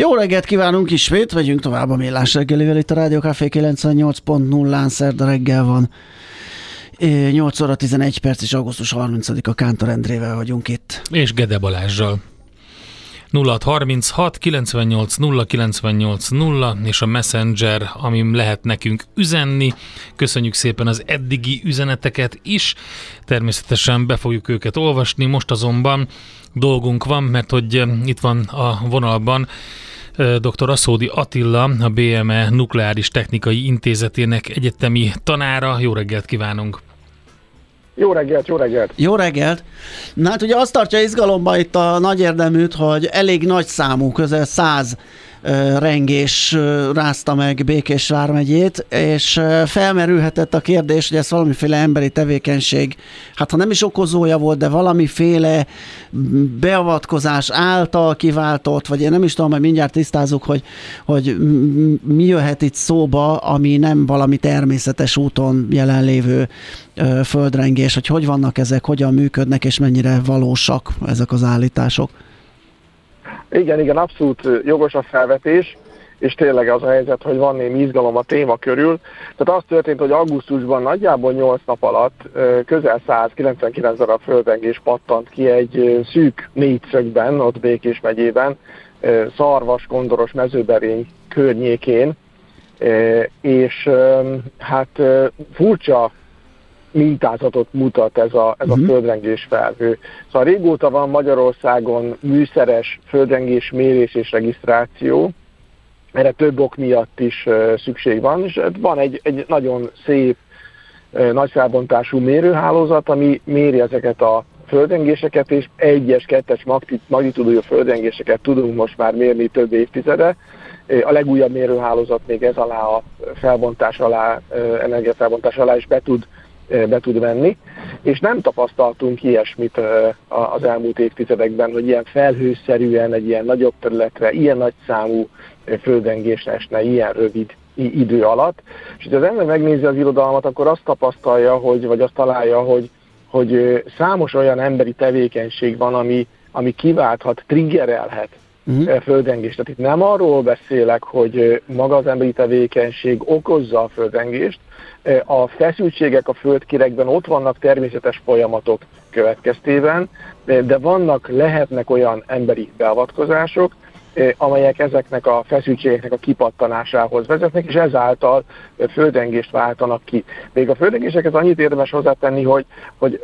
Jó reggelt kívánunk ismét, vegyünk tovább a millás reggelivel itt a Rádió Café 98.0-án szerda reggel van. 8 óra 11 perc és augusztus 30-a Kántor Endrével vagyunk itt. És Gede Balázsral. 0636 98 0 98 0 és a Messenger, amin lehet nekünk üzenni. Köszönjük szépen az eddigi üzeneteket is. Természetesen be fogjuk őket olvasni. Most azonban dolgunk van, mert hogy itt van a vonalban dr. Aszódi Attila, a BME Nukleáris Technikai Intézetének egyetemi tanára. Jó reggelt kívánunk! Jó reggelt, jó reggelt! Jó reggelt! Na hát ugye azt tartja izgalomba itt a nagy érdeműt, hogy elég nagy számú, közel száz rengés rázta meg Békés vármegyét, és felmerülhetett a kérdés, hogy ez valamiféle emberi tevékenység, hát ha nem is okozója volt, de valamiféle beavatkozás által kiváltott, vagy én nem is tudom, majd mindjárt tisztázunk, hogy, hogy mi jöhet itt szóba, ami nem valami természetes úton jelenlévő földrengés, hogy hogy vannak ezek, hogyan működnek, és mennyire valósak ezek az állítások. Igen, igen, abszolút jogos a felvetés, és tényleg az a helyzet, hogy van némi izgalom a téma körül. Tehát az történt, hogy augusztusban nagyjából 8 nap alatt közel 199 darab földrengés pattant ki egy szűk négyszögben, ott Békés megyében, Szarvas, Kondoros, Mezőberény környékén, és hát furcsa mintázatot mutat ez a, ez a uh-huh. földrengés felhő. Szóval régóta van Magyarországon műszeres földrengés mérés és regisztráció, erre több ok miatt is uh, szükség van, és van egy, egy nagyon szép, uh, nagy felbontású mérőhálózat, ami méri ezeket a földrengéseket, és egyes, kettes magnitudójú földrengéseket tudunk most már mérni több évtizede. A legújabb mérőhálózat még ez alá a felbontás alá, energiafelbontás alá is be tud be tud venni, és nem tapasztaltunk ilyesmit az elmúlt évtizedekben, hogy ilyen felhőszerűen egy ilyen nagyobb területre, ilyen nagy számú földrengés esne ilyen rövid idő alatt. És ha az ember megnézi az irodalmat, akkor azt tapasztalja, hogy, vagy azt találja, hogy, hogy számos olyan emberi tevékenység van, ami, ami kiválthat, triggerelhet uh-huh. földrengést. Tehát itt nem arról beszélek, hogy maga az emberi tevékenység okozza a földrengést, a feszültségek a földkirekben ott vannak természetes folyamatok következtében, de vannak, lehetnek olyan emberi beavatkozások, amelyek ezeknek a feszültségeknek a kipattanásához vezetnek, és ezáltal földrengést váltanak ki. Még a földrengéseket annyit érdemes hozzátenni, hogy, hogy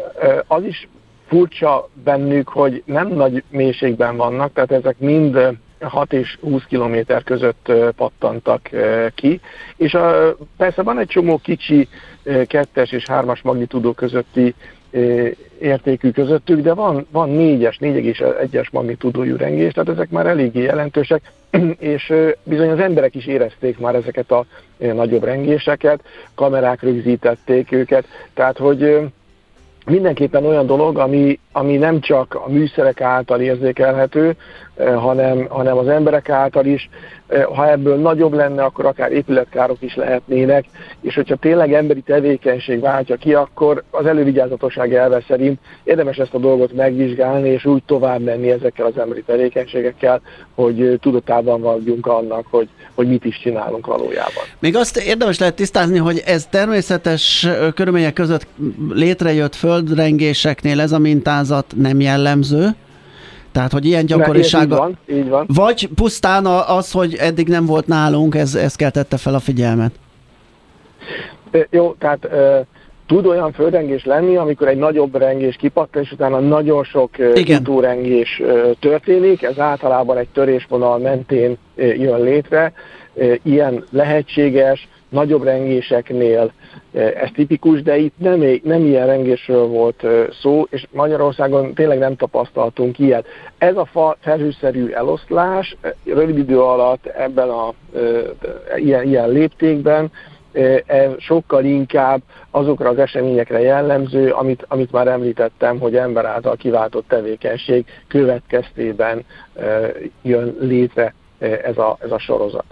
az is furcsa bennük, hogy nem nagy mélységben vannak, tehát ezek mind 6 és 20 kilométer között pattantak ki, és a, persze van egy csomó kicsi kettes és hármas magnitudó közötti értékű közöttük, de van, van 4-es, 4,1-es magnitudójú rengés, tehát ezek már eléggé jelentősek, és bizony az emberek is érezték már ezeket a nagyobb rengéseket, kamerák rögzítették őket, tehát hogy mindenképpen olyan dolog, ami, ami nem csak a műszerek által érzékelhető, hanem, hanem az emberek által is. Eh, ha ebből nagyobb lenne, akkor akár épületkárok is lehetnének, és hogyha tényleg emberi tevékenység váltja ki, akkor az elővigyázatosság elve szerint érdemes ezt a dolgot megvizsgálni, és úgy tovább menni ezekkel az emberi tevékenységekkel, hogy eh, tudatában vagyunk annak, hogy, hogy mit is csinálunk valójában. Még azt érdemes lehet tisztázni, hogy ez természetes körülmények között létrejött földrengéseknél ez a mintázat nem jellemző, tehát, hogy ilyen gyakorisága... Így van, így van. Vagy pusztán az, hogy eddig nem volt nálunk, ez, ez keltette fel a figyelmet? Jó, tehát tud olyan földrengés lenni, amikor egy nagyobb rengés kipattan, és utána nagyon sok utórengés történik, ez általában egy törésvonal mentén jön létre. Ilyen lehetséges, nagyobb rengéseknél ez tipikus, de itt nem, nem ilyen rengésről volt szó, és Magyarországon tényleg nem tapasztaltunk ilyet. Ez a fa felhőszerű eloszlás rövid idő alatt ebben a ilyen, ilyen léptékben ez sokkal inkább azokra az eseményekre jellemző, amit, amit már említettem, hogy ember által kiváltott tevékenység következtében jön létre ez a, ez a sorozat.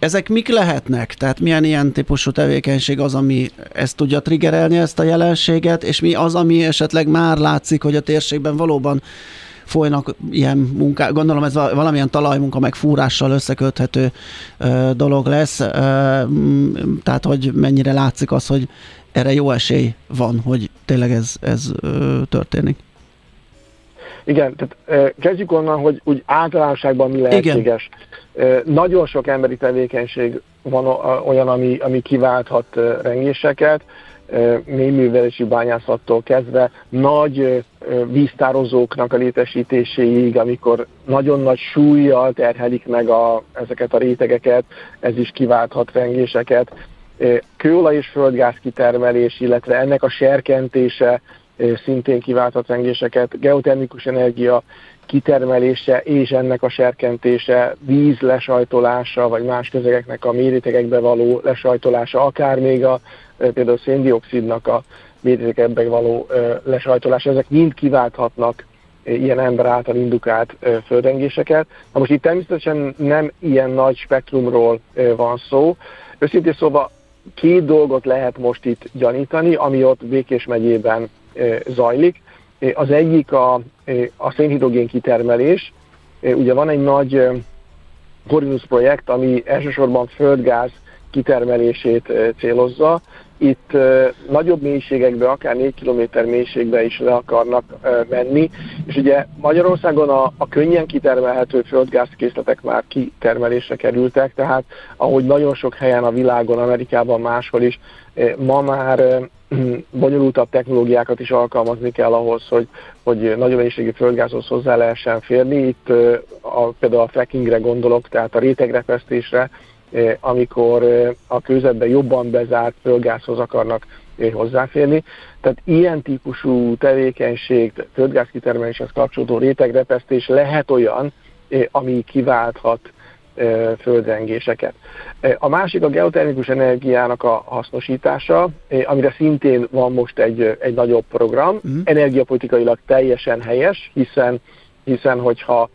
Ezek mik lehetnek? Tehát milyen ilyen típusú tevékenység az, ami ezt tudja triggerelni, ezt a jelenséget, és mi az, ami esetleg már látszik, hogy a térségben valóban folynak ilyen munkák. Gondolom ez valamilyen talajmunka meg fúrással összeköthető dolog lesz. Tehát, hogy mennyire látszik az, hogy erre jó esély van, hogy tényleg ez, ez történik. Igen, tehát kezdjük onnan, hogy úgy általánosságban mi lehetséges. Igen. Nagyon sok emberi tevékenység van olyan, ami, ami kiválthat rengéseket, mélyművelési bányászattól kezdve nagy víztározóknak a létesítéséig, amikor nagyon nagy súlyjal terhelik meg a, ezeket a rétegeket, ez is kiválthat rengéseket. Kőolaj és földgáz kitermelés, illetve ennek a serkentése szintén kiválthat rengéseket, geotermikus energia kitermelése és ennek a serkentése, víz lesajtolása, vagy más közegeknek a mérétegekbe való lesajtolása, akár még a például széndiokszidnak a mérétegekbe való lesajtolása, ezek mind kiválthatnak ilyen ember által indukált földrengéseket. Na most itt természetesen nem ilyen nagy spektrumról van szó. Őszintén szóval két dolgot lehet most itt gyanítani, ami ott Békés megyében zajlik. Az egyik a, a szénhidrogén kitermelés. Ugye van egy nagy Corinus projekt, ami elsősorban földgáz kitermelését célozza. Itt nagyobb mélységekbe, akár 4 km mélységbe is le akarnak menni, és ugye Magyarországon a, a könnyen kitermelhető földgázkészletek már kitermelésre kerültek, tehát ahogy nagyon sok helyen a világon, Amerikában, máshol is, ma már bonyolultabb technológiákat is alkalmazni kell ahhoz, hogy, hogy nagyobb mennyiségű földgázhoz hozzá lehessen férni. Itt a, például a frackingre gondolok, tehát a rétegrepesztésre, amikor a közetben jobban bezárt földgázhoz akarnak hozzáférni. Tehát ilyen típusú tevékenység, földgázkitermeléshez kapcsolódó rétegrepesztés lehet olyan, ami kiválthat földrengéseket. A másik a geotermikus energiának a hasznosítása, amire szintén van most egy, egy nagyobb program, uh-huh. energiapolitikailag teljesen helyes, hiszen, hiszen hogyha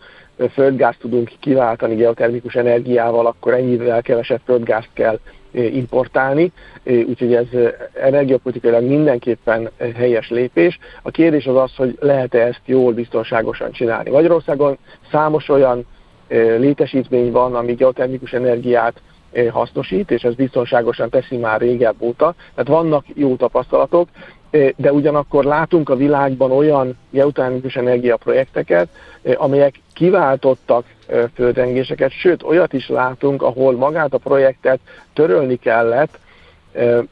földgázt tudunk kiváltani geotermikus energiával, akkor ennyivel kevesebb földgázt kell importálni, úgyhogy ez energiapolitikailag mindenképpen helyes lépés. A kérdés az az, hogy lehet-e ezt jól, biztonságosan csinálni. Magyarországon számos olyan létesítmény van, ami geotermikus energiát hasznosít, és ez biztonságosan teszi már régebb óta. Tehát vannak jó tapasztalatok, de ugyanakkor látunk a világban olyan geotermikus energiaprojekteket, amelyek kiváltottak földrengéseket, sőt olyat is látunk, ahol magát a projektet törölni kellett,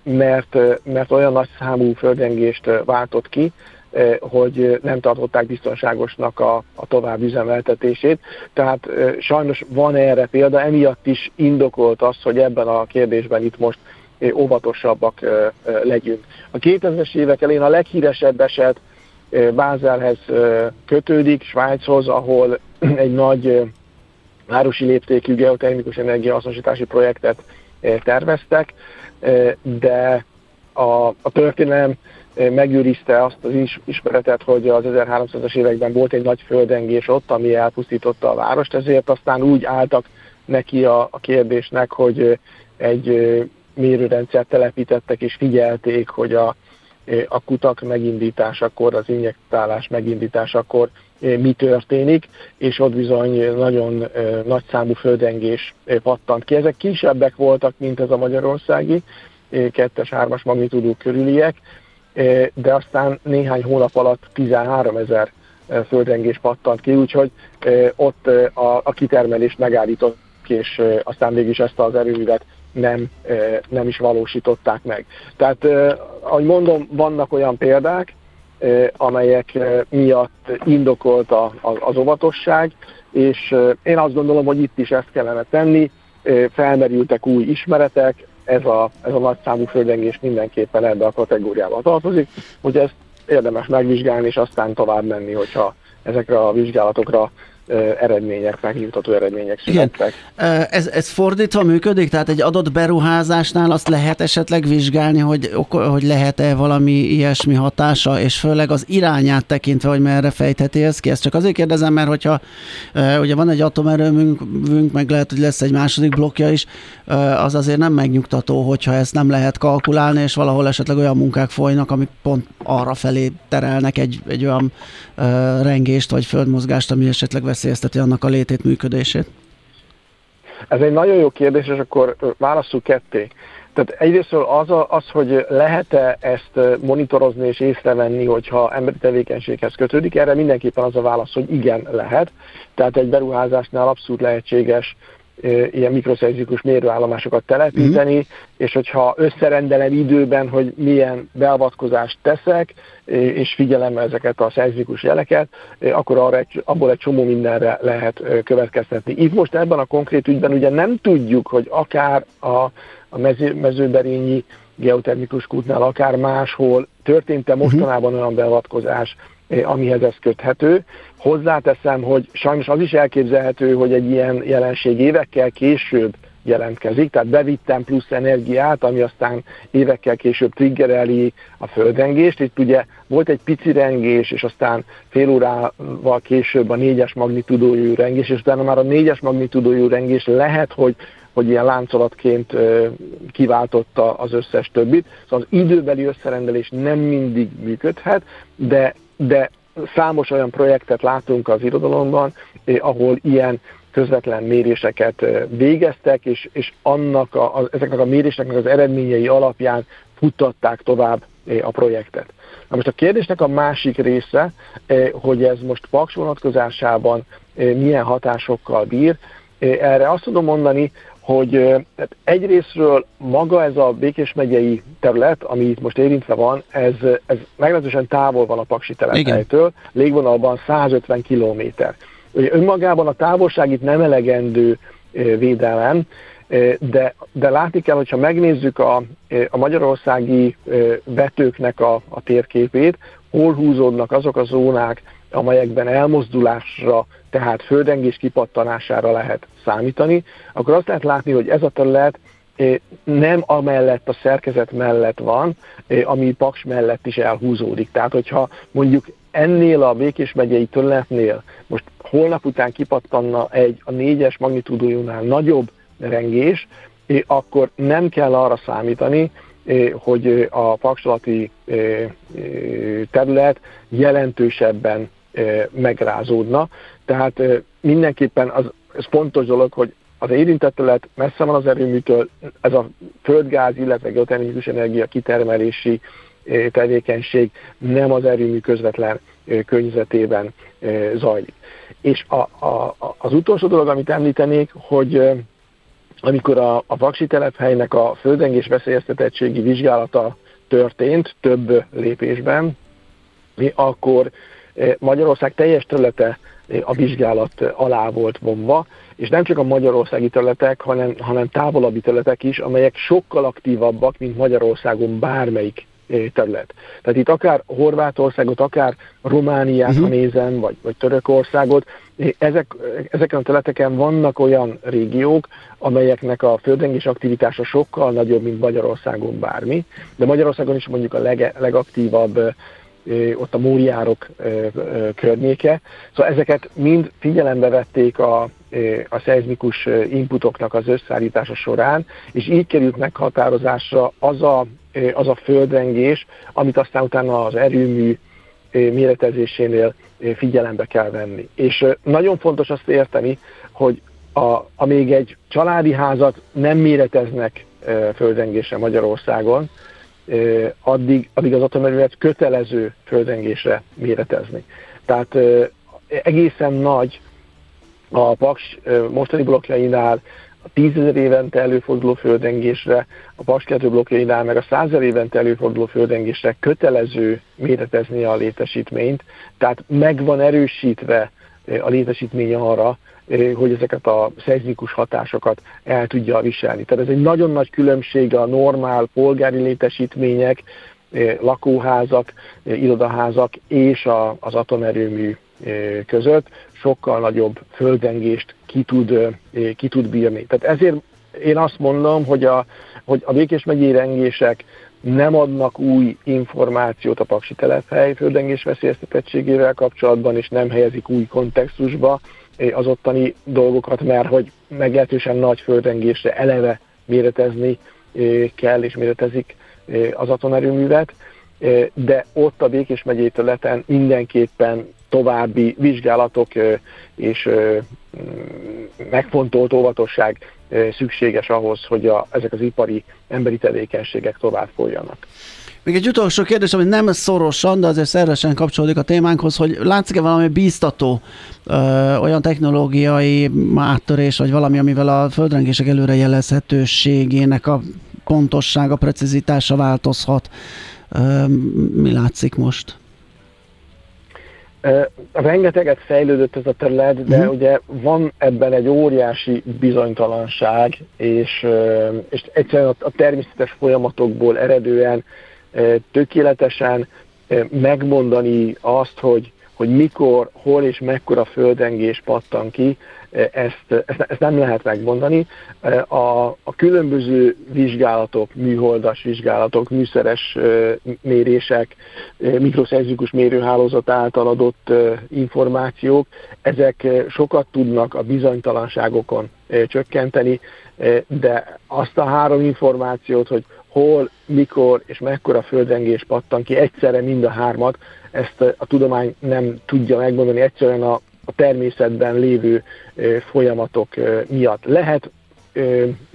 mert, mert olyan nagy számú földrengést váltott ki, hogy nem tartották biztonságosnak a, a tovább üzemeltetését. Tehát eh, sajnos van erre példa, emiatt is indokolt az, hogy ebben a kérdésben itt most eh, óvatosabbak legyünk. A 2000-es évek elén a leghíresebb eset Bázelhez kötődik, Svájchoz, ahol egy nagy városi léptékű geotermikus energiahasznosítási projektet terveztek, de a, a történelem megőrizte azt az ismeretet, hogy az 1300-as években volt egy nagy földengés ott, ami elpusztította a várost, ezért aztán úgy álltak neki a, a kérdésnek, hogy egy mérőrendszert telepítettek és figyelték, hogy a, a kutak megindításakor, az injektálás megindításakor mi történik, és ott bizony nagyon nagy számú földengés pattant ki. Ezek kisebbek voltak, mint ez a magyarországi, kettes, hármas magnitúdú körüliek, de aztán néhány hónap alatt 13 ezer földrengés pattant ki, úgyhogy ott a, a kitermelést megállított, és aztán mégis ezt az erőművet nem, nem is valósították meg. Tehát, ahogy mondom, vannak olyan példák, amelyek miatt indokolt az óvatosság, és én azt gondolom, hogy itt is ezt kellene tenni, felmerültek új ismeretek, ez a, ez a nagy számú földrengés mindenképpen ebbe a kategóriába tartozik, hogy ezt érdemes megvizsgálni, és aztán tovább menni, hogyha ezekre a vizsgálatokra eredmények, megnyugtató eredmények születtek. Igen. Ez, ez fordítva működik? Tehát egy adott beruházásnál azt lehet esetleg vizsgálni, hogy, hogy lehet-e valami ilyesmi hatása, és főleg az irányát tekintve, hogy merre fejtheti ez ki. Ezt csak azért kérdezem, mert hogyha ugye van egy atomerőmünk, meg lehet, hogy lesz egy második blokja is, az azért nem megnyugtató, hogyha ezt nem lehet kalkulálni, és valahol esetleg olyan munkák folynak, amik pont arra felé terelnek egy, egy olyan rengést vagy földmozgást, ami esetleg veszélyezteti annak a létét, működését. Ez egy nagyon jó kérdés, és akkor válaszul ketté. Tehát egyrészt az, az, hogy lehet-e ezt monitorozni és észrevenni, hogyha emberi tevékenységhez kötődik, erre mindenképpen az a válasz, hogy igen, lehet. Tehát egy beruházásnál abszolút lehetséges ilyen mikroszerzikus mérőállomásokat telepíteni, mm-hmm. és hogyha összerendelem időben, hogy milyen beavatkozást teszek, és figyelem ezeket a szerzikus jeleket, akkor arra egy, abból egy csomó mindenre lehet következtetni. Itt most ebben a konkrét ügyben ugye nem tudjuk, hogy akár a a mező, mezőberényi geotermikus kútnál, akár máshol történt-e mhm. mostanában olyan beavatkozás, amihez ez köthető. Hozzáteszem, hogy sajnos az is elképzelhető, hogy egy ilyen jelenség évekkel később jelentkezik, tehát bevittem plusz energiát, ami aztán évekkel később triggereli a földrengést. Itt ugye volt egy pici rengés, és aztán fél órával később a négyes magnitudójú rengés, és utána már a négyes magnitudójú rengés lehet, hogy hogy ilyen láncolatként kiváltotta az összes többit. Szóval az időbeli összerendelés nem mindig működhet, de, de számos olyan projektet látunk az irodalomban, ahol ilyen közvetlen méréseket végeztek, és, és annak a, a, ezeknek a méréseknek az eredményei alapján futtatták tovább a projektet. Na most a kérdésnek a másik része, hogy ez most Paks vonatkozásában milyen hatásokkal bír, erre azt tudom mondani, hogy tehát egyrésztről maga ez a Békés megyei terület, ami itt most érintve van, ez, ez meglehetősen távol van a Paksi telephelytől, légvonalban 150 kilométer. Önmagában a távolság itt nem elegendő védelem, de, de látni kell, hogyha megnézzük a, a magyarországi vetőknek a, a térképét, hol húzódnak azok a zónák, amelyekben elmozdulásra, tehát földengés kipattanására lehet számítani, akkor azt lehet látni, hogy ez a terület eh, nem amellett a szerkezet mellett van, eh, ami Paks mellett is elhúzódik. Tehát, hogyha mondjuk ennél a Békés megyei területnél most holnap után kipattanna egy a négyes magnitúdójúnál nagyobb rengés, eh, akkor nem kell arra számítani, hogy a paksolati terület jelentősebben megrázódna. Tehát mindenképpen az, ez fontos dolog, hogy az érintett terület messze van az erőműtől, ez a földgáz, illetve geotermikus energia kitermelési tevékenység nem az erőmű közvetlen környezetében zajlik. És a, a, az utolsó dolog, amit említenék, hogy amikor a, a Vaksi telephelynek a földengés veszélyeztetettségi vizsgálata történt több lépésben, akkor Magyarország teljes területe a vizsgálat alá volt vonva, és nem csak a magyarországi területek, hanem, hanem távolabbi területek is, amelyek sokkal aktívabbak, mint Magyarországon bármelyik terület. Tehát itt akár Horvátországot, akár Romániát, uh-huh. ha nézem, vagy, vagy Törökországot, ezek, ezeken a területeken vannak olyan régiók, amelyeknek a földrengés aktivitása sokkal nagyobb, mint Magyarországon bármi, de Magyarországon is mondjuk a leg, legaktívabb ott a múrjárok környéke. Szóval ezeket mind figyelembe vették a, a szeizmikus inputoknak az összeállítása során, és így került meghatározásra az a, az a földrengés, amit aztán utána az erőmű méretezésénél figyelembe kell venni. És nagyon fontos azt érteni, hogy a, amíg egy családi házat nem méreteznek földrengésre Magyarországon, addig, addig az atomerőmet kötelező földrengésre méretezni. Tehát egészen nagy a Paks mostani blokkjainál a tízezer évente előforduló földrengésre, a Paks 2 blokkjainál meg a százezer évente előforduló földrengésre kötelező méretezni a létesítményt, tehát meg van erősítve a létesítmény arra, hogy ezeket a szeizmikus hatásokat el tudja viselni. Tehát ez egy nagyon nagy különbség a normál polgári létesítmények, lakóházak, irodaházak és az atomerőmű között sokkal nagyobb földrengést ki tud, ki tud bírni. Tehát ezért én azt mondom, hogy a, hogy a Békés megyei rengések nem adnak új információt a Paksi telephely földrengés veszélyeztetettségével kapcsolatban, és nem helyezik új kontextusba az ottani dolgokat, mert hogy meglehetősen nagy földrengésre eleve méretezni kell, és méretezik az atomerőművet, de ott a Békés megyei területen mindenképpen további vizsgálatok és megfontolt óvatosság szükséges ahhoz, hogy a, ezek az ipari emberi tevékenységek tovább folyjanak. Még egy utolsó kérdés, ami nem szorosan, de azért szervesen kapcsolódik a témánkhoz, hogy látszik-e valami bíztató ö, olyan technológiai áttörés, vagy valami, amivel a földrengések előrejelezhetőségének a pontossága, precizitása változhat? Ö, mi látszik most? Rengeteget fejlődött ez a terület, de uh-huh. ugye van ebben egy óriási bizonytalanság, és, és egyszerűen a természetes folyamatokból eredően tökéletesen megmondani azt, hogy, hogy mikor, hol és mekkora földrengés pattan ki, ezt, ezt, ezt nem lehet megmondani. A, a különböző vizsgálatok, műholdas vizsgálatok, műszeres mérések, mikroszerzikus mérőhálózat által adott információk, ezek sokat tudnak a bizonytalanságokon csökkenteni, de azt a három információt, hogy hol, mikor és mekkora földrengés pattan ki egyszerre mind a hármat, ezt a tudomány nem tudja megmondani, egyszerűen a, a természetben lévő folyamatok miatt. Lehet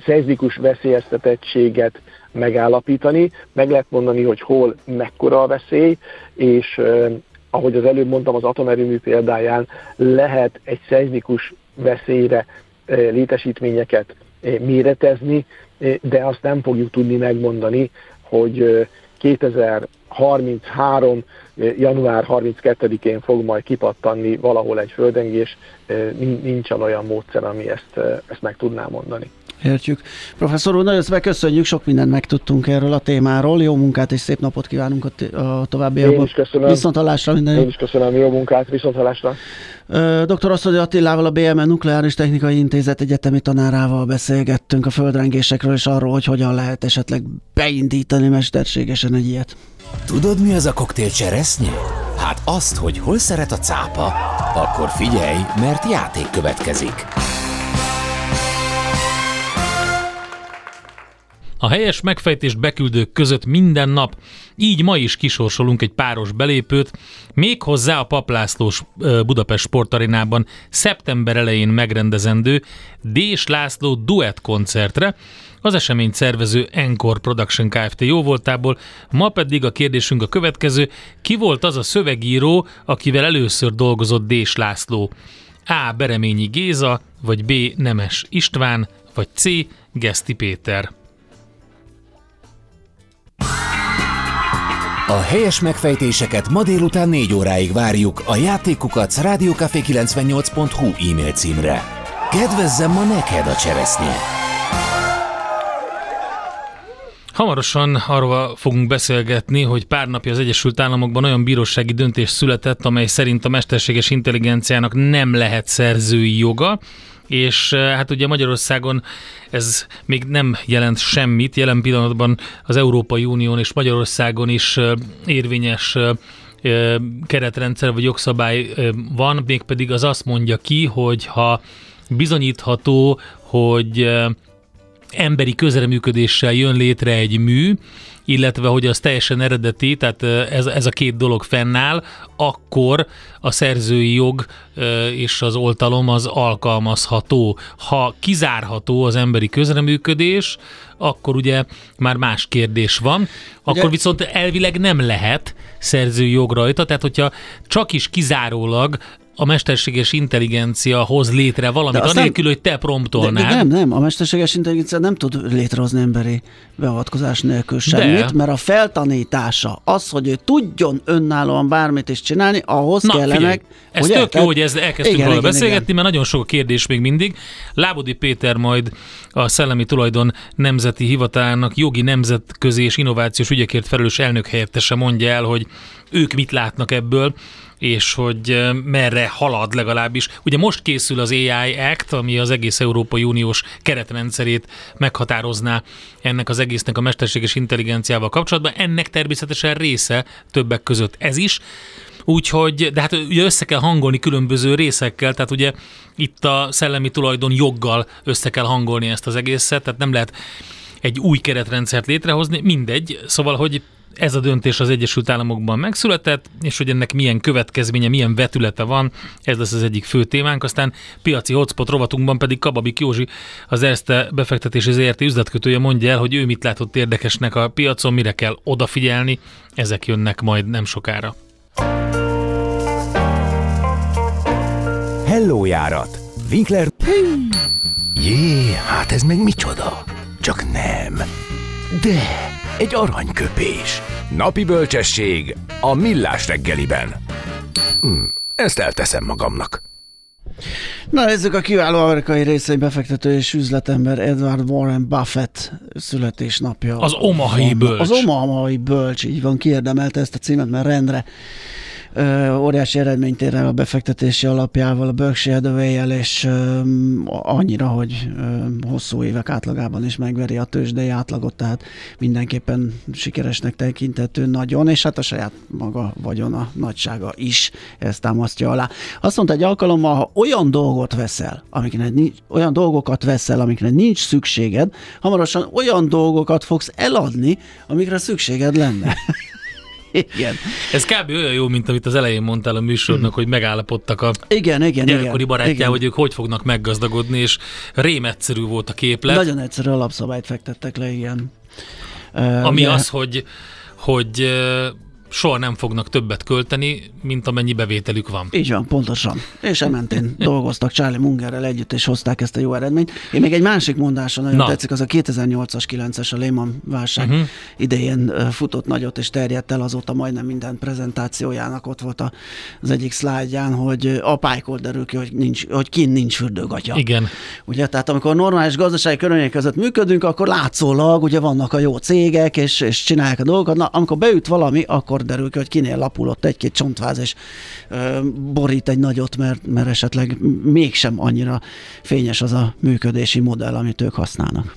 szeizmikus veszélyeztetettséget megállapítani, meg lehet mondani, hogy hol mekkora a veszély, és ahogy az előbb mondtam az atomerőmű példáján, lehet egy szeizmikus veszélyre létesítményeket méretezni, de azt nem fogjuk tudni megmondani, hogy 2033. január 32-én fog majd kipattanni valahol egy földengés, nincsen olyan módszer, ami ezt, ezt meg tudná mondani. Értjük. Professzor úr, nagyon szépen köszönjük, sok mindent megtudtunk erről a témáról. Jó munkát és szép napot kívánunk a, t- a továbbiakban. Én is köszönöm. Viszont hallásra minden Én is köszönöm, jó munkát, viszont hallásra. Dr. Asszony Attilával, a BMN Nukleáris Technikai Intézet egyetemi tanárával beszélgettünk a földrengésekről és arról, hogy hogyan lehet esetleg beindítani mesterségesen egy ilyet. Tudod, mi az a koktél cseresznyi? Hát azt, hogy hol szeret a cápa, akkor figyelj, mert játék következik. A helyes megfejtést beküldők között minden nap, így ma is kisorsolunk egy páros belépőt, méghozzá a Paplászlós Budapest sportarénában szeptember elején megrendezendő Dés László duett koncertre, az eseményt szervező Encore Production Kft. jóvoltából, ma pedig a kérdésünk a következő, ki volt az a szövegíró, akivel először dolgozott Dés László? A. Bereményi Géza, vagy B. Nemes István, vagy C. Geszti Péter. A helyes megfejtéseket ma délután 4 óráig várjuk a játékukat rádiókafé98.hu e-mail címre. Kedvezzem ma neked a cseresznye! Hamarosan arról fogunk beszélgetni, hogy pár napja az Egyesült Államokban olyan bírósági döntés született, amely szerint a mesterséges intelligenciának nem lehet szerzői joga, és eh, hát ugye Magyarországon ez még nem jelent semmit, jelen pillanatban az Európai Unión és Magyarországon is eh, érvényes eh, keretrendszer vagy jogszabály van, mégpedig az azt mondja ki, hogy ha bizonyítható, hogy emberi közreműködéssel jön létre egy mű, illetve hogy az teljesen eredeti, tehát ez, ez a két dolog fennáll, akkor a szerzői jog és az oltalom az alkalmazható. Ha kizárható az emberi közreműködés, akkor ugye már más kérdés van, akkor ugye? viszont elvileg nem lehet szerzői jog rajta, tehát hogyha csak is kizárólag a mesterséges intelligencia hoz létre valamit, anélkül, nem, hogy te promptolnád. De, de nem, nem, a mesterséges intelligencia nem tud létrehozni emberi beavatkozás nélkül semmit, de. mert a feltanítása, az, hogy ő tudjon önállóan bármit is csinálni, ahhoz Na, kellenek. ez ugye? tök jó, hogy ez elkezdtünk igen, róla igen, beszélgetni, igen. mert nagyon sok a kérdés még mindig. Lábodi Péter majd a Szellemi Tulajdon Nemzeti Hivatalának jogi nemzetközi és innovációs ügyekért felelős elnök helyettese mondja el, hogy ők mit látnak ebből, és hogy merre halad legalábbis. Ugye most készül az AI Act, ami az egész Európai Uniós keretrendszerét meghatározná ennek az egésznek a mesterséges intelligenciával kapcsolatban. Ennek természetesen része többek között ez is. Úgyhogy, de hát ugye össze kell hangolni különböző részekkel, tehát ugye itt a szellemi tulajdon joggal össze kell hangolni ezt az egészet, tehát nem lehet egy új keretrendszert létrehozni, mindegy, szóval, hogy ez a döntés az Egyesült Államokban megszületett, és hogy ennek milyen következménye, milyen vetülete van, ez lesz az egyik fő témánk. Aztán piaci hotspot rovatunkban pedig Kababik Józsi, az Erste befektetési ZRT üzletkötője mondja el, hogy ő mit látott érdekesnek a piacon, mire kell odafigyelni, ezek jönnek majd nem sokára. Hello járat! Winkler... Jé, hát ez meg micsoda? Csak nem. De, egy aranyköpés. Napi bölcsesség a millás reggeliben. Hm, ezt elteszem magamnak. Na nézzük a kiváló amerikai részei befektető és üzletember Edward Warren Buffett születésnapja. Az Omahai bölcs. Az Omahai bölcs, így van, kiérdemelte ezt a címet, mert rendre óriási eredményt ér el a befektetési alapjával, a Berkshire hathaway és annyira, hogy hosszú évek átlagában is megveri a tőzsdei átlagot, tehát mindenképpen sikeresnek tekintető nagyon, és hát a saját maga vagyona nagysága is ezt támasztja alá. Azt mondta egy alkalommal, ha olyan dolgot veszel, amikre nincs, olyan dolgokat veszel, amikre nincs szükséged, hamarosan olyan dolgokat fogsz eladni, amikre szükséged lenne. Igen. Ez kb. olyan jó, mint amit az elején mondtál a műsornak, hogy megállapodtak a igen, igen, gyerekkori barátjá, igen. hogy ők hogy fognak meggazdagodni, és rém egyszerű volt a képlet. Nagyon egyszerű alapszabályt fektettek le, igen. Ami uh, az, hogy, hogy soha nem fognak többet költeni, mint amennyi bevételük van. Így van, pontosan. És ementén dolgoztak Charlie Mungerrel együtt, és hozták ezt a jó eredményt. Én még egy másik mondáson nagyon Na. tetszik, az a 2008-as, 9-es a Lehman válság uh-huh. idején futott nagyot, és terjedt el azóta majdnem minden prezentációjának ott volt az egyik szlájdján, hogy apálykor derül ki, hogy, nincs, hogy kint nincs fürdőgatya. Igen. Ugye, tehát amikor normális gazdasági körülmények között működünk, akkor látszólag ugye vannak a jó cégek, és, és csinálják a dolgokat. Na, amikor beüt valami, akkor akkor derül ki, hogy kinél lapulott egy-két csontváz, és ö, borít egy nagyot, mert, mert esetleg mégsem annyira fényes az a működési modell, amit ők használnak.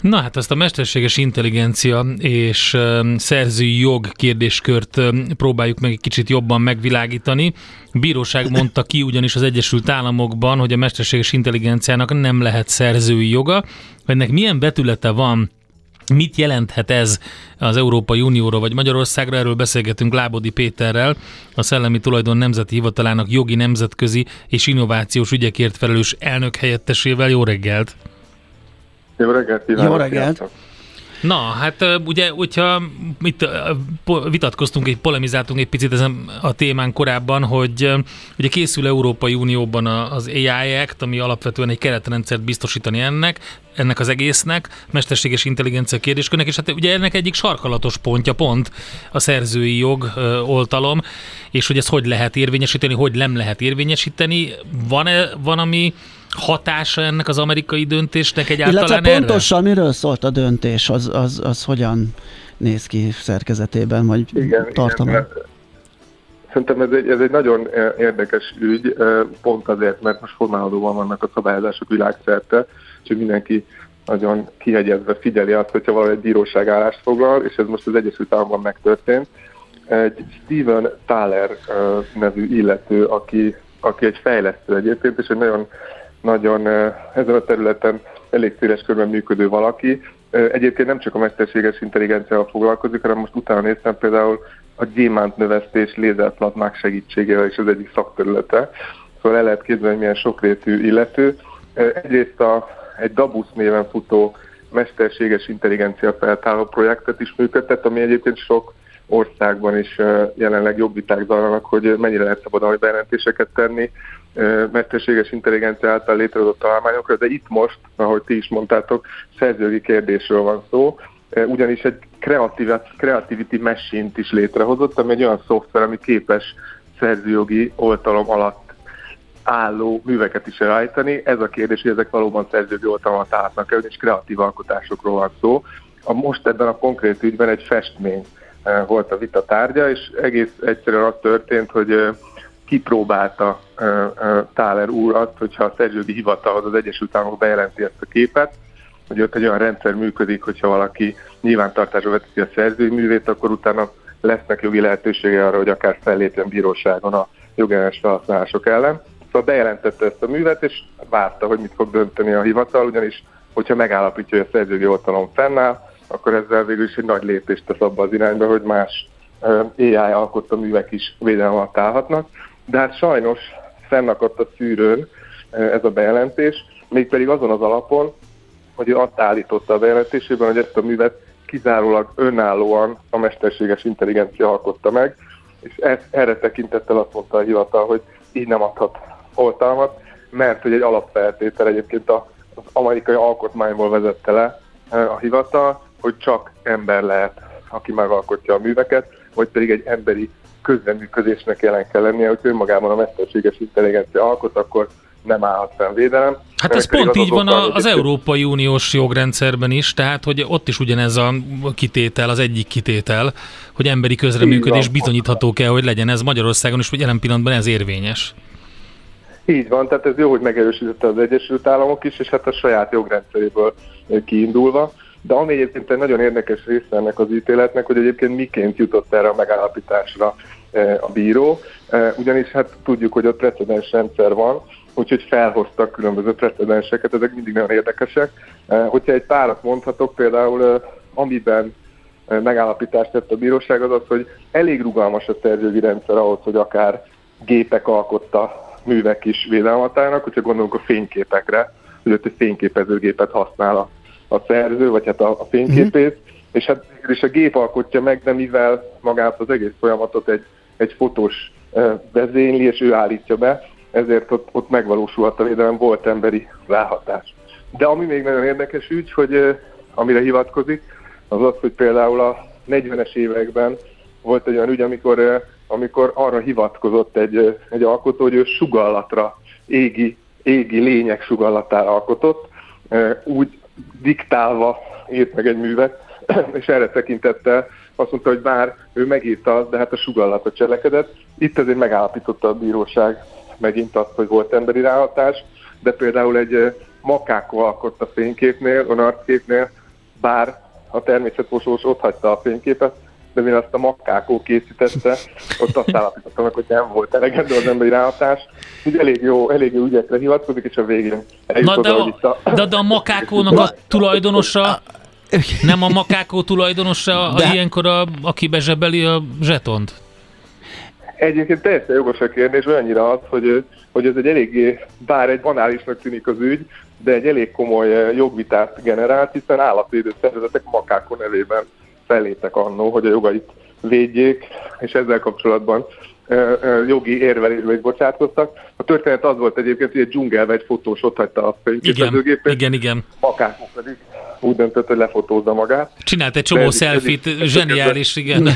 Na hát azt a mesterséges intelligencia és szerzői jog kérdéskört próbáljuk meg egy kicsit jobban megvilágítani. Bíróság mondta ki ugyanis az Egyesült Államokban, hogy a mesterséges intelligenciának nem lehet szerzői joga. Ennek milyen betülete van Mit jelenthet ez az Európai Unióra vagy Magyarországra? Erről beszélgetünk Lábodi Péterrel, a Szellemi Tulajdon Nemzeti Hivatalának jogi nemzetközi és innovációs ügyekért felelős elnök helyettesével. Jó reggelt! Jó reggelt! Jó reggelt! Na, hát ugye, hogyha itt vitatkoztunk, egy polemizáltunk egy picit ezen a témán korábban, hogy ugye készül Európai Unióban az AI Act, ami alapvetően egy keretrendszert biztosítani ennek, ennek az egésznek, mesterséges intelligencia kérdéskörnek, és hát ugye ennek egyik sarkalatos pontja pont a szerzői jog ö, oltalom, és hogy ezt hogy lehet érvényesíteni, hogy nem lehet érvényesíteni. Van-e, van ami hatása ennek az amerikai döntésnek egyáltalán Illetve erre? pontosan miről szólt a döntés, az, az, az hogyan néz ki szerkezetében, vagy igen, tartalom? Igen, Szerintem ez egy, ez egy nagyon érdekes ügy, pont azért, mert most formálódóban vannak a szabályozások világszerte, és mindenki nagyon kihegyezve figyeli azt, hogyha valami egy bíróság állást foglal, és ez most az Egyesült Államokban megtörtént. Egy Steven Thaler nevű illető, aki, aki egy fejlesztő egyébként, és egy nagyon nagyon ezen a területen elég széles körben működő valaki. Egyébként nem csak a mesterséges intelligenciával foglalkozik, hanem most utána néztem például a gyémánt növesztés lézerplatmák segítségével is az egyik szakterülete. Szóval el lehet képzelni, milyen sokrétű illető. Egyrészt a, egy Dabus néven futó mesterséges intelligencia feltáró projektet is működtet, ami egyébként sok országban is jelenleg jogviták zajlanak, hogy mennyire lehet szabadalmi bejelentéseket tenni mesterséges intelligencia által létrehozott találmányokra, de itt most, ahogy ti is mondtátok, szerzőgi kérdésről van szó, ugyanis egy Creativity Machine-t is létrehozott, ami egy olyan szoftver, ami képes szerzőjogi oltalom alatt álló műveket is elállítani. Ez a kérdés, hogy ezek valóban szerzőjogi oltalmat állhatnak el, és kreatív alkotásokról van szó. A most ebben a konkrét ügyben egy festmény volt a vita tárgya, és egész egyszerűen az történt, hogy kipróbálta Táler úr azt, hogyha a szerzőgi hivatalhoz az Egyesült Államok bejelenti ezt a képet, hogy ott egy olyan rendszer működik, hogyha valaki nyilvántartásra vetíti a szerzői művét, akkor utána lesznek jogi lehetősége arra, hogy akár fellépjen bíróságon a jogellenes felhasználások ellen. Szóval bejelentette ezt a művet, és várta, hogy mit fog dönteni a hivatal, ugyanis hogyha megállapítja, hogy a szerzői oltalom fennáll, akkor ezzel végül is egy nagy lépést tesz abba az irányba, hogy más AI alkotta művek is védelem alatt állhatnak. De hát sajnos fennakadt a szűrőn ez a bejelentés, mégpedig azon az alapon, hogy ő azt állította a bejelentésében, hogy ezt a művet kizárólag önállóan a mesterséges intelligencia alkotta meg, és ezt, erre tekintettel azt mondta a hivatal, hogy így nem adhat oltalmat, mert hogy egy alapfeltétel egyébként az amerikai alkotmányból vezette le a hivatal, hogy csak ember lehet, aki megalkotja a műveket, vagy pedig egy emberi közreműködésnek jelen kell lennie, hogy önmagában a mesterséges intelligencia alkot, akkor nem állhat fenn védelem. Hát ez pont így van az, az Európai Uniós jogrendszerben is, tehát hogy ott is ugyanez a kitétel, az egyik kitétel, hogy emberi közreműködés bizonyítható kell, hogy legyen ez Magyarországon is, hogy jelen pillanatban ez érvényes. Így van, tehát ez jó, hogy megerősítette az Egyesült Államok is, és hát a saját jogrendszeréből kiindulva. De ami egyébként egy nagyon érdekes része ennek az ítéletnek, hogy egyébként miként jutott erre a megállapításra a bíró, ugyanis hát tudjuk, hogy ott precedens rendszer van, úgyhogy felhoztak különböző precedenseket, ezek mindig nagyon érdekesek. Hogyha egy párat mondhatok, például amiben megállapítást tett a bíróság az az, hogy elég rugalmas a szerzőgi rendszer ahhoz, hogy akár gépek alkotta művek is védelmatának, hogyha gondolunk a fényképekre, hogy ott egy fényképezőgépet használ a, a szerző, vagy hát a, a fényképét, mm-hmm. és hát és a gép alkotja meg, de mivel magát az egész folyamatot egy, egy fotós vezényli, és ő állítja be, ezért ott, ott megvalósulhat a védelem, volt emberi ráhatás. De ami még nagyon érdekes ügy, hogy amire hivatkozik, az az, hogy például a 40-es években volt egy olyan ügy, amikor, amikor arra hivatkozott egy, egy alkotó, hogy ő sugallatra, égi, égi lények sugallatára alkotott, úgy diktálva írt meg egy művet, és erre tekintette azt mondta, hogy bár ő megírta, de hát a sugallatot cselekedett. Itt azért megállapította a bíróság megint azt, hogy volt emberi ráhatás, de például egy makáko alkotta fényképnél, a arcképnél, bár a természetfosós ott hagyta a fényképet, mivel azt a makákó készítette, ott azt állapítottam meg, hogy nem volt elegendő az emberi ráhatás. Úgy elég jó, elég jó ügyekre hivatkozik, és a végén Na de, a, a... de, de a makákónak a tulajdonosa nem a makákó tulajdonosa a, de... ilyenkor, a, aki bezsebeli a zsetont? Egyébként teljesen jogos a kérdés, olyannyira az, hogy, hogy ez egy eléggé, bár egy banálisnak tűnik az ügy, de egy elég komoly jogvitát generált, hiszen állatvédő szervezetek makákon nevében felléptek annó, hogy a jogait védjék, és ezzel kapcsolatban jogi érvelésbe is bocsátkoztak. A történet az volt egyébként, hogy egy dzsungelbe egy fotós ott hagyta a fényképezőgépét. Igen, igen, igen. Makákok pedig úgy döntött, hogy lefotózza magát. Csinált egy csomó szelfit, zseniális, igen.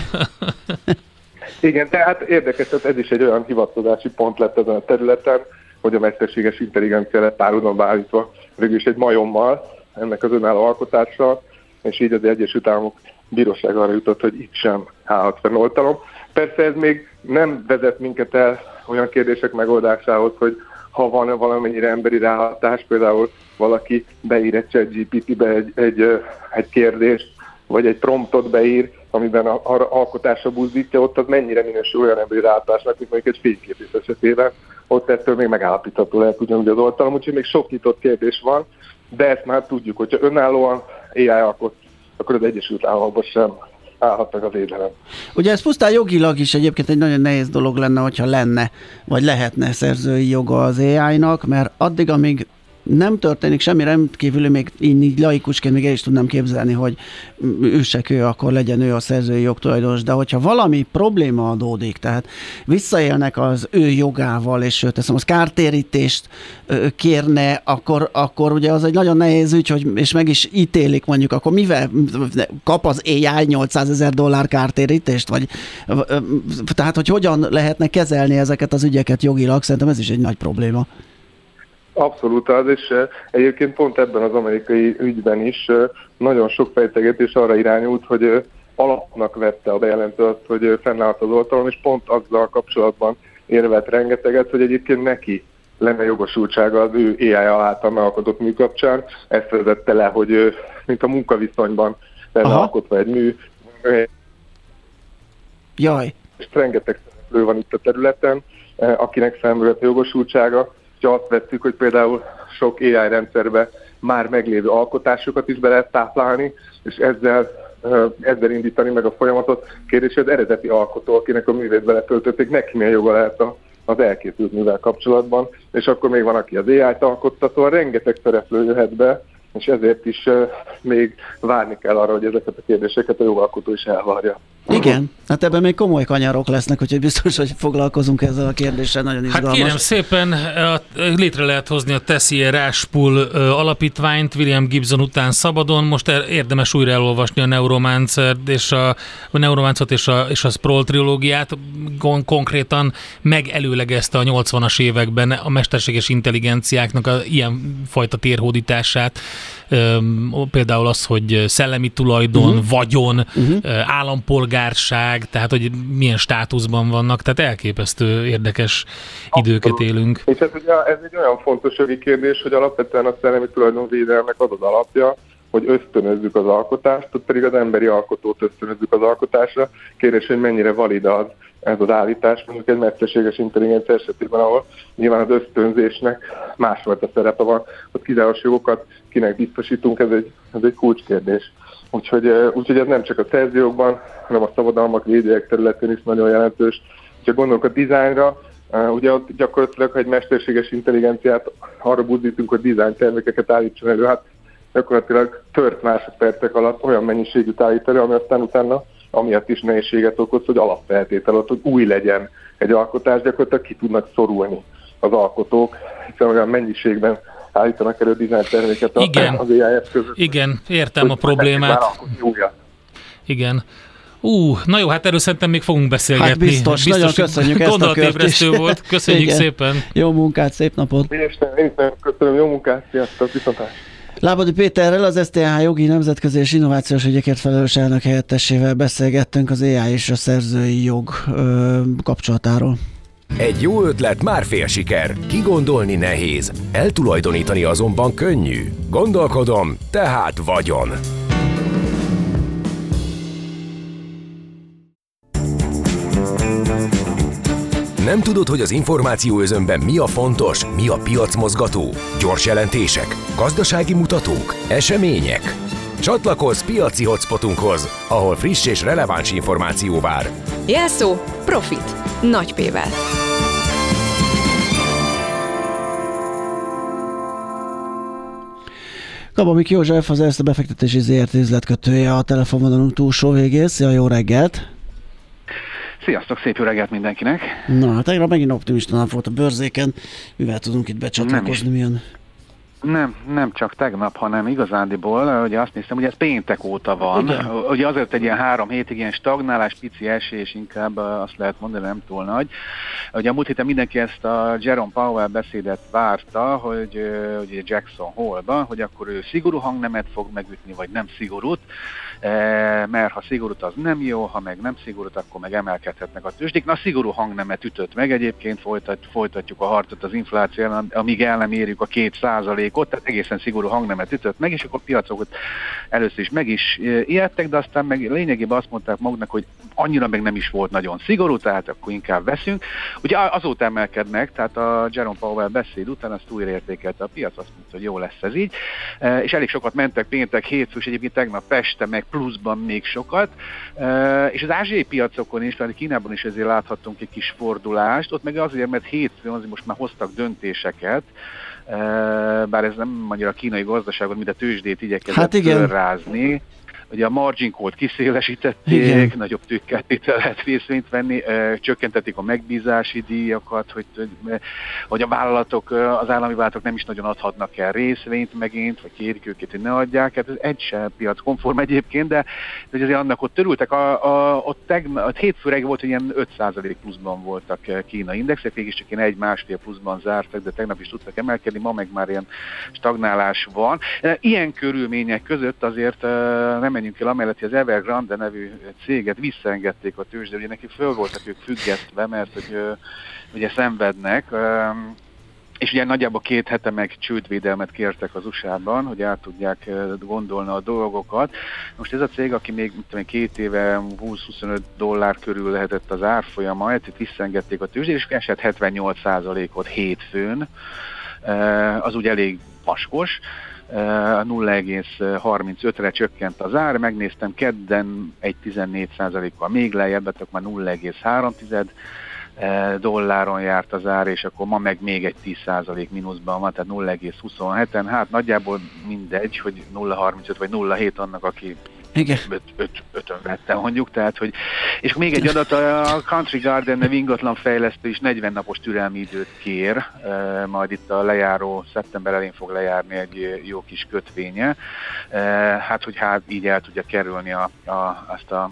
Igen, tehát érdekes, hogy ez is egy olyan hivatkozási pont lett ezen a területen, hogy a mesterséges intelligencia lett párhuzamba állítva végül is egy majommal, ennek az önálló alkotással, és így az Egyesült Államok bíróság arra jutott, hogy itt sem állhat fenn oltalom. Persze ez még nem vezet minket el olyan kérdések megoldásához, hogy ha van valamennyire emberi ráhatás, például valaki beír egy GPT-be egy, egy, egy kérdést, vagy egy promptot beír, amiben a, a alkotása buzdítja, ott az mennyire minősül olyan emberi ráhatásnak, mint mondjuk egy fényképész esetében, ott ettől még megállapítható lehet ugyanúgy az oltalom, úgyhogy még sok nyitott kérdés van, de ezt már tudjuk, hogyha önállóan AI alkot, akkor az Egyesült Államokban sem állhatnak az védelem. Ugye ez pusztán jogilag is egyébként egy nagyon nehéz dolog lenne, hogyha lenne, vagy lehetne szerzői joga az AI-nak, mert addig, amíg nem történik semmi rendkívül, még így, így laikusként még el is tudnám képzelni, hogy ősek ő, akkor legyen ő a szerzői jogtulajdonos, de hogyha valami probléma adódik, tehát visszaélnek az ő jogával, és ő teszem, az kártérítést kérne, akkor, akkor ugye az egy nagyon nehéz ügy, hogy, és meg is ítélik mondjuk, akkor mivel kap az AI 800 ezer dollár kártérítést, vagy tehát, hogy hogyan lehetne kezelni ezeket az ügyeket jogilag, szerintem ez is egy nagy probléma. Abszolút az, és egyébként pont ebben az amerikai ügyben is nagyon sok fejtegetés arra irányult, hogy alapnak vette a bejelentő azt, hogy fennállt az oltalom, és pont azzal kapcsolatban érvelt rengeteget, hogy egyébként neki lenne jogosultsága az ő AI által megalkotott mű kapcsán. Ezt vezette le, hogy mint a munkaviszonyban lenne Aha. alkotva egy mű. Jaj. És rengeteg szereplő van itt a területen, akinek felmerült jogosultsága, hogyha azt vettük, hogy például sok AI rendszerbe már meglévő alkotásokat is be lehet táplálni, és ezzel, ezzel indítani meg a folyamatot. Kérdés, hogy az eredeti alkotó, akinek a művét beletöltötték, neki milyen joga lehet a, az elkészült művel kapcsolatban, és akkor még van, aki az AI-t szóval rengeteg szereplő jöhet be, és ezért is még várni kell arra, hogy ezeket a kérdéseket a jogalkotó is elvárja. Igen, hát ebben még komoly kanyarok lesznek, úgyhogy biztos, hogy foglalkozunk ezzel a kérdéssel, nagyon izgalmas. Hát kérem szépen, létre lehet hozni a Tessier Ráspul alapítványt William Gibson után szabadon, most érdemes újra elolvasni a Neuromancer és a, a Neuromancot és a, és a Sproul trilógiát, konkrétan megelőlegezte a 80-as években a mesterséges intelligenciáknak a ilyen fajta térhódítását, például az, hogy szellemi tulajdon, uh-huh. vagyon, uh-huh. állampolgárság, tehát hogy milyen státuszban vannak, tehát elképesztő érdekes Abszolút. időket élünk. És hát ugye ez egy olyan fontos jogi kérdés, hogy alapvetően a szellemi tulajdonvédelmek az az alapja, hogy ösztönözzük az alkotást, ott pedig az emberi alkotót ösztönözzük az alkotásra. Kérdés, hogy mennyire valid az, ez az állítás, mondjuk egy mesterséges intelligencia esetében, ahol nyilván az ösztönzésnek másfajta szerepe van, ott kizáros jogokat kinek biztosítunk, ez egy, ez egy kulcskérdés. Úgyhogy, úgyhogy ez nem csak a szerzőjogban, hanem a szabadalmak védőek területén is nagyon jelentős. Ha gondolok a dizájnra, ugye ott gyakorlatilag, ha egy mesterséges intelligenciát arra buzdítunk, hogy dizájn termékeket állítson elő, hát gyakorlatilag tört másodpercek alatt olyan mennyiségűt állít elő, ami aztán utána amiatt is nehézséget okoz, hogy alapfeltétel ott, hogy új legyen egy alkotás, gyakorlatilag ki tudnak szorulni az alkotók, hiszen olyan mennyiségben állítanak elő dizájn terméket Igen. az AI között. Igen, értem a problémát. Igen. Ú, na jó, hát erről szerintem még fogunk beszélgetni. Hát biztos, biztos nagyon köszönjük ezt a kört is. volt, köszönjük Igen. szépen. Jó munkát, szép napot. Én is, én is köszönöm, jó munkát, sziasztok, viszontlátásra. Lábadi Péterrel, az STH jogi nemzetközi és innovációs ügyekért felelős elnök helyettesével beszélgettünk az AI és a szerzői jog ö, kapcsolatáról. Egy jó ötlet már fél siker, kigondolni nehéz, eltulajdonítani azonban könnyű. Gondolkodom, tehát vagyon. Nem tudod, hogy az információ özönben mi a fontos, mi a piacmozgató? Gyors jelentések, gazdasági mutatók, események? Csatlakozz piaci hotspotunkhoz, ahol friss és releváns információ vár. Jelszó Profit. Nagy P-vel. Kabamik József, az a befektetési ZRT üzletkötője a telefonvonalunk túlsó végén. Szia, jó reggelt! Sziasztok, szép jó reggelt mindenkinek! Na, hát tegnap megint optimista nap volt a bőrzéken. Mivel tudunk itt becsatlakozni, milyen nem, nem csak tegnap, hanem igazándiból, ugye azt néztem, hogy ez péntek óta van. Ugye, ugye azért egy ilyen három hétig ilyen stagnálás, pici esés, inkább azt lehet mondani, nem túl nagy. Ugye a múlt héten mindenki ezt a Jerome Powell beszédet várta, hogy ugye Jackson Hole-ba, hogy akkor ő szigorú hangnemet fog megütni, vagy nem szigorút. E, mert ha szigorút az nem jó, ha meg nem szigorút, akkor meg emelkedhetnek a tőzsdék. Na, szigorú hangnemet ütött meg egyébként, folytat, folytatjuk a harcot az infláció amíg el nem érjük a két százalékot, tehát egészen szigorú hangnemet ütött meg, és akkor piacokat először is meg is e, ijedtek, de aztán meg lényegében azt mondták maguknak, hogy annyira meg nem is volt nagyon szigorú, tehát akkor inkább veszünk. Ugye azóta emelkednek, tehát a Jerome Powell beszéd után azt újra értékelte a piac, azt mondta, hogy jó lesz ez így, e, és elég sokat mentek péntek, hétfő, és egyébként tegnap Peste meg pluszban még sokat, és az ázsiai piacokon is, tehát Kínában is ezért láthattunk egy kis fordulást, ott meg azért, mert hétfőn azért most már hoztak döntéseket, bár ez nem annyira a kínai gazdaságot, mint a tőzsdét igyekezett hát igen. rázni, Ugye a margin code kiszélesítették, Igen. nagyobb tőkkeltétel lehet részvényt venni, csökkentették a megbízási díjakat, hogy, hogy a vállalatok, az állami vállalatok nem is nagyon adhatnak el részvényt megint, vagy kérik őket, hogy ne adják. Hát ez egy sem piac konform egyébként, de, de azért annak ott törültek. A, a, ott, teg, ott hétfőre volt, hogy ilyen 5% pluszban voltak Kína indexek, mégis csak ilyen egy-másfél pluszban zártak, de tegnap is tudtak emelkedni, ma meg már ilyen stagnálás van. Ilyen körülmények között azért nem menjünk el amellett, hogy az Evergrande nevű céget visszaengedték a tőzsde, ugye neki föl voltak ők függesztve, mert hogy ugye szenvednek, és ugye nagyjából két hete meg csődvédelmet kértek az USA-ban, hogy át tudják gondolni a dolgokat. Most ez a cég, aki még tudom, két éve 20-25 dollár körül lehetett az árfolyama, itt visszaengedték a tőzsdét, és esett 78%-ot hétfőn, az úgy elég vaskos. 0,35-re csökkent az ár, megnéztem kedden egy 14%-kal még lejjebb, akkor már 0,3 dolláron járt az ár, és akkor ma meg még egy 10% mínuszban van, tehát 0,27-en, hát nagyjából mindegy, hogy 0,35 vagy 0,7 annak, aki igen. Öt, öt, ötön vettem mondjuk, tehát hogy... És még egy adat, a Country Garden nevű ingatlan fejlesztő is 40 napos türelmi időt kér, majd itt a lejáró szeptember elén fog lejárni egy jó kis kötvénye, hát hogy hát így el tudja kerülni a, a, azt a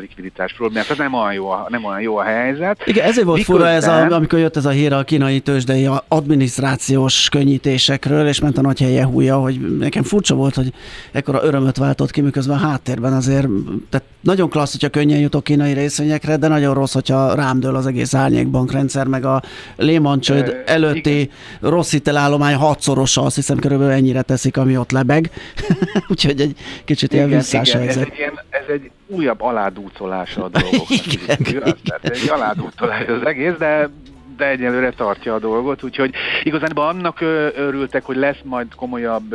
likviditás problémát. Tehát nem olyan jó a, nem olyan jó a helyzet. Igen, ezért volt Miközben... fura ez, a, amikor jött ez a hír a kínai tőzsdei adminisztrációs könnyítésekről, és ment a nagy helye húja, hogy nekem furcsa volt, hogy ekkora örömöt váltott ki, miközben a háttérben azért, tehát nagyon klassz, hogyha könnyen jutok kínai részvényekre, de nagyon rossz, hogyha rám dől az egész árnyékbankrendszer, meg a Lehman csőd előtti igen. rossz hitelállomány hatszorosa, azt hiszem körülbelül ennyire teszik, ami ott lebeg. Úgyhogy egy kicsit ilyen visszás helyzet. Ez egy, ilyen, ez egy újabb aládúcolása a dolgoknak. igen? Tehát egy aládúcolás az egész, de de egyelőre tartja a dolgot, úgyhogy igazán annak örültek, hogy lesz majd komolyabb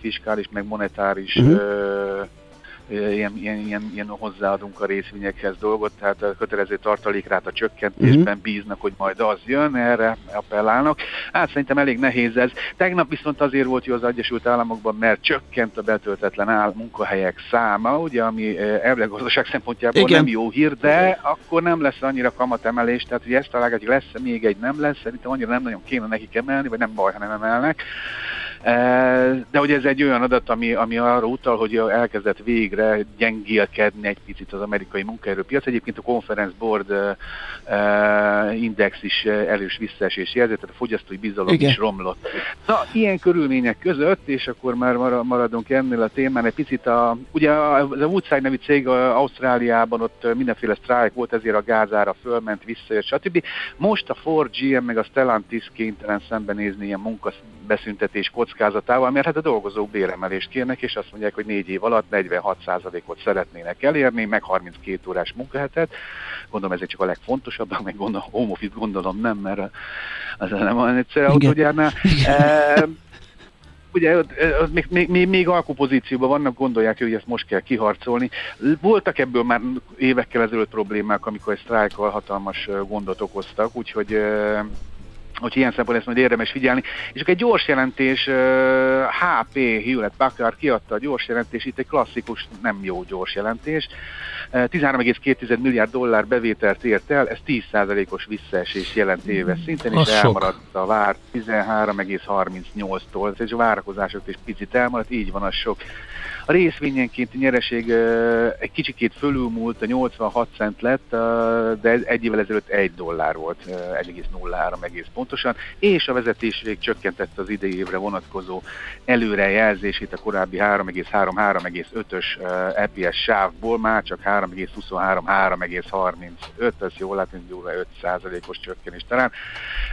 fiskális, meg monetáris uh-huh ilyen, ilyen, ilyen, ilyen hozzáadunk a részvényekhez dolgot, tehát a kötelező tartalékrát a csökkentésben uh-huh. bíznak, hogy majd az jön, erre appellálnak. Hát szerintem elég nehéz ez. Tegnap viszont azért volt jó az Egyesült Államokban, mert csökkent a betöltetlen áll munkahelyek száma, ugye, ami elvileg gazdaság szempontjából Igen. nem jó hír, de akkor nem lesz annyira kamatemelés, tehát hogy ezt hogy lesz még egy, nem lesz, szerintem annyira nem nagyon kéne nekik emelni, vagy nem baj, ha nem emelnek. De hogy ez egy olyan adat, ami, ami arra utal, hogy elkezdett végre gyengélkedni egy picit az amerikai munkaerőpiac. Egyébként a Conference Board Index is erős visszaesés jelzett, tehát a fogyasztói bizalom Igen. is romlott. Na, ilyen körülmények között, és akkor már maradunk ennél a témán, egy picit a, ugye a, a Woodside nevű cég Ausztráliában ott mindenféle sztrájk volt, ezért a gázára fölment, visszajött, stb. Most a Ford, GM meg a Stellantis kénytelen szembenézni ilyen munkabeszüntetés kockázatokkal, kockázatával, mert hát a dolgozók béremelést kérnek, és azt mondják, hogy négy év alatt 46%-ot szeretnének elérni, meg 32 órás munkahetet. Gondolom ez csak a legfontosabb, meg gondolom, home office gondolom nem, mert az nem olyan egyszerű autógyárnál. E, ugye ott még, még, még, még alkupozícióban vannak, gondolják, hogy ezt most kell kiharcolni. Voltak ebből már évekkel ezelőtt problémák, amikor egy sztrájkkal hatalmas gondot okoztak, úgyhogy hogy ilyen szempontból ezt majd érdemes figyelni. És akkor egy gyors jelentés, HP Hewlett Packard kiadta a gyors jelentés, itt egy klasszikus, nem jó gyors jelentés. 13,2 milliárd dollár bevételt ért el, ez 10%-os visszaesés jelent éves szinten, és elmaradt a vár 13,38-tól, és a várakozások is picit elmaradt, így van az sok. A részvényenkénti nyereség egy kicsikét fölülmúlt, a 86 cent lett, de egy évvel ezelőtt 1 dollár volt, 1,03 egész pontosan, és a vezetésvég csökkentette az idei évre vonatkozó előrejelzését a korábbi 3,3-3,5-ös EPS sávból már csak 3,23-3,35, ez jól látni, hogy 5%-os csökkenés talán.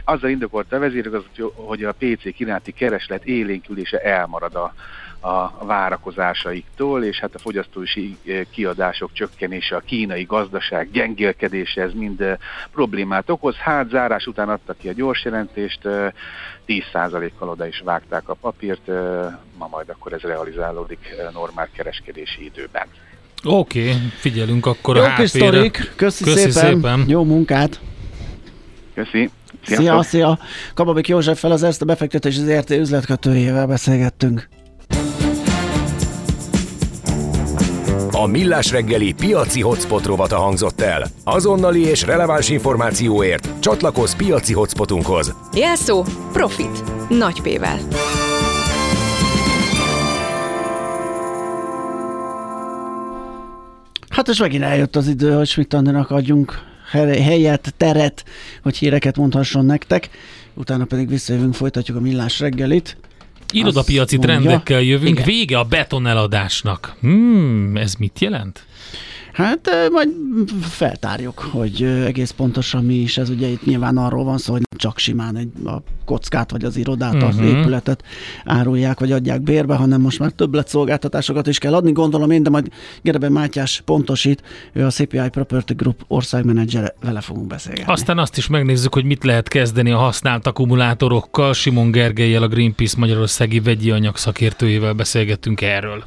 Azzal indokolta a vezérigazgató, hogy a PC királti kereslet élénkülése elmarad a a várakozásaiktól, és hát a fogyasztói kiadások csökkenése, a kínai gazdaság gyengélkedése, ez mind problémát okoz. Hát zárás után adta ki a gyors jelentést, 10%-kal oda is vágták a papírt, ma majd akkor ez realizálódik normál kereskedési időben. Oké, okay, figyelünk akkor Jó a kis sztorik, köszi, köszi szépen. szépen, jó munkát! Köszi! Sziasztok. Szia, szia! Kababik Józseffel az ezt a befektetés az érté üzletkötőjével beszélgettünk. A Millás reggeli piaci hotspot rovata hangzott el. Azonnali és releváns információért csatlakozz piaci hotspotunkhoz. Jelszó Profit. Nagy P-vel. Hát és megint eljött az idő, hogy Schmidt Andinak adjunk helyet, teret, hogy híreket mondhasson nektek. Utána pedig visszajövünk, folytatjuk a millás reggelit. Irodapiaci trendekkel jövünk. Igen. Vége a betoneladásnak. Hmm, ez mit jelent? Hát majd feltárjuk, hogy egész pontosan mi is ez. Ugye itt nyilván arról van szó, hogy csak simán egy, a kockát, vagy az irodát, uh-huh. az mhm. épületet árulják, vagy adják bérbe, hanem most már szolgáltatásokat is kell adni, gondolom én, de majd Gereben Mátyás pontosít, ő a CPI Property Group országmenedzsere, vele fogunk beszélni. Aztán azt is megnézzük, hogy mit lehet kezdeni a használt akkumulátorokkal. Simon Gergelyel, a Greenpeace Magyarországi vegyi anyag szakértőjével beszélgettünk erről.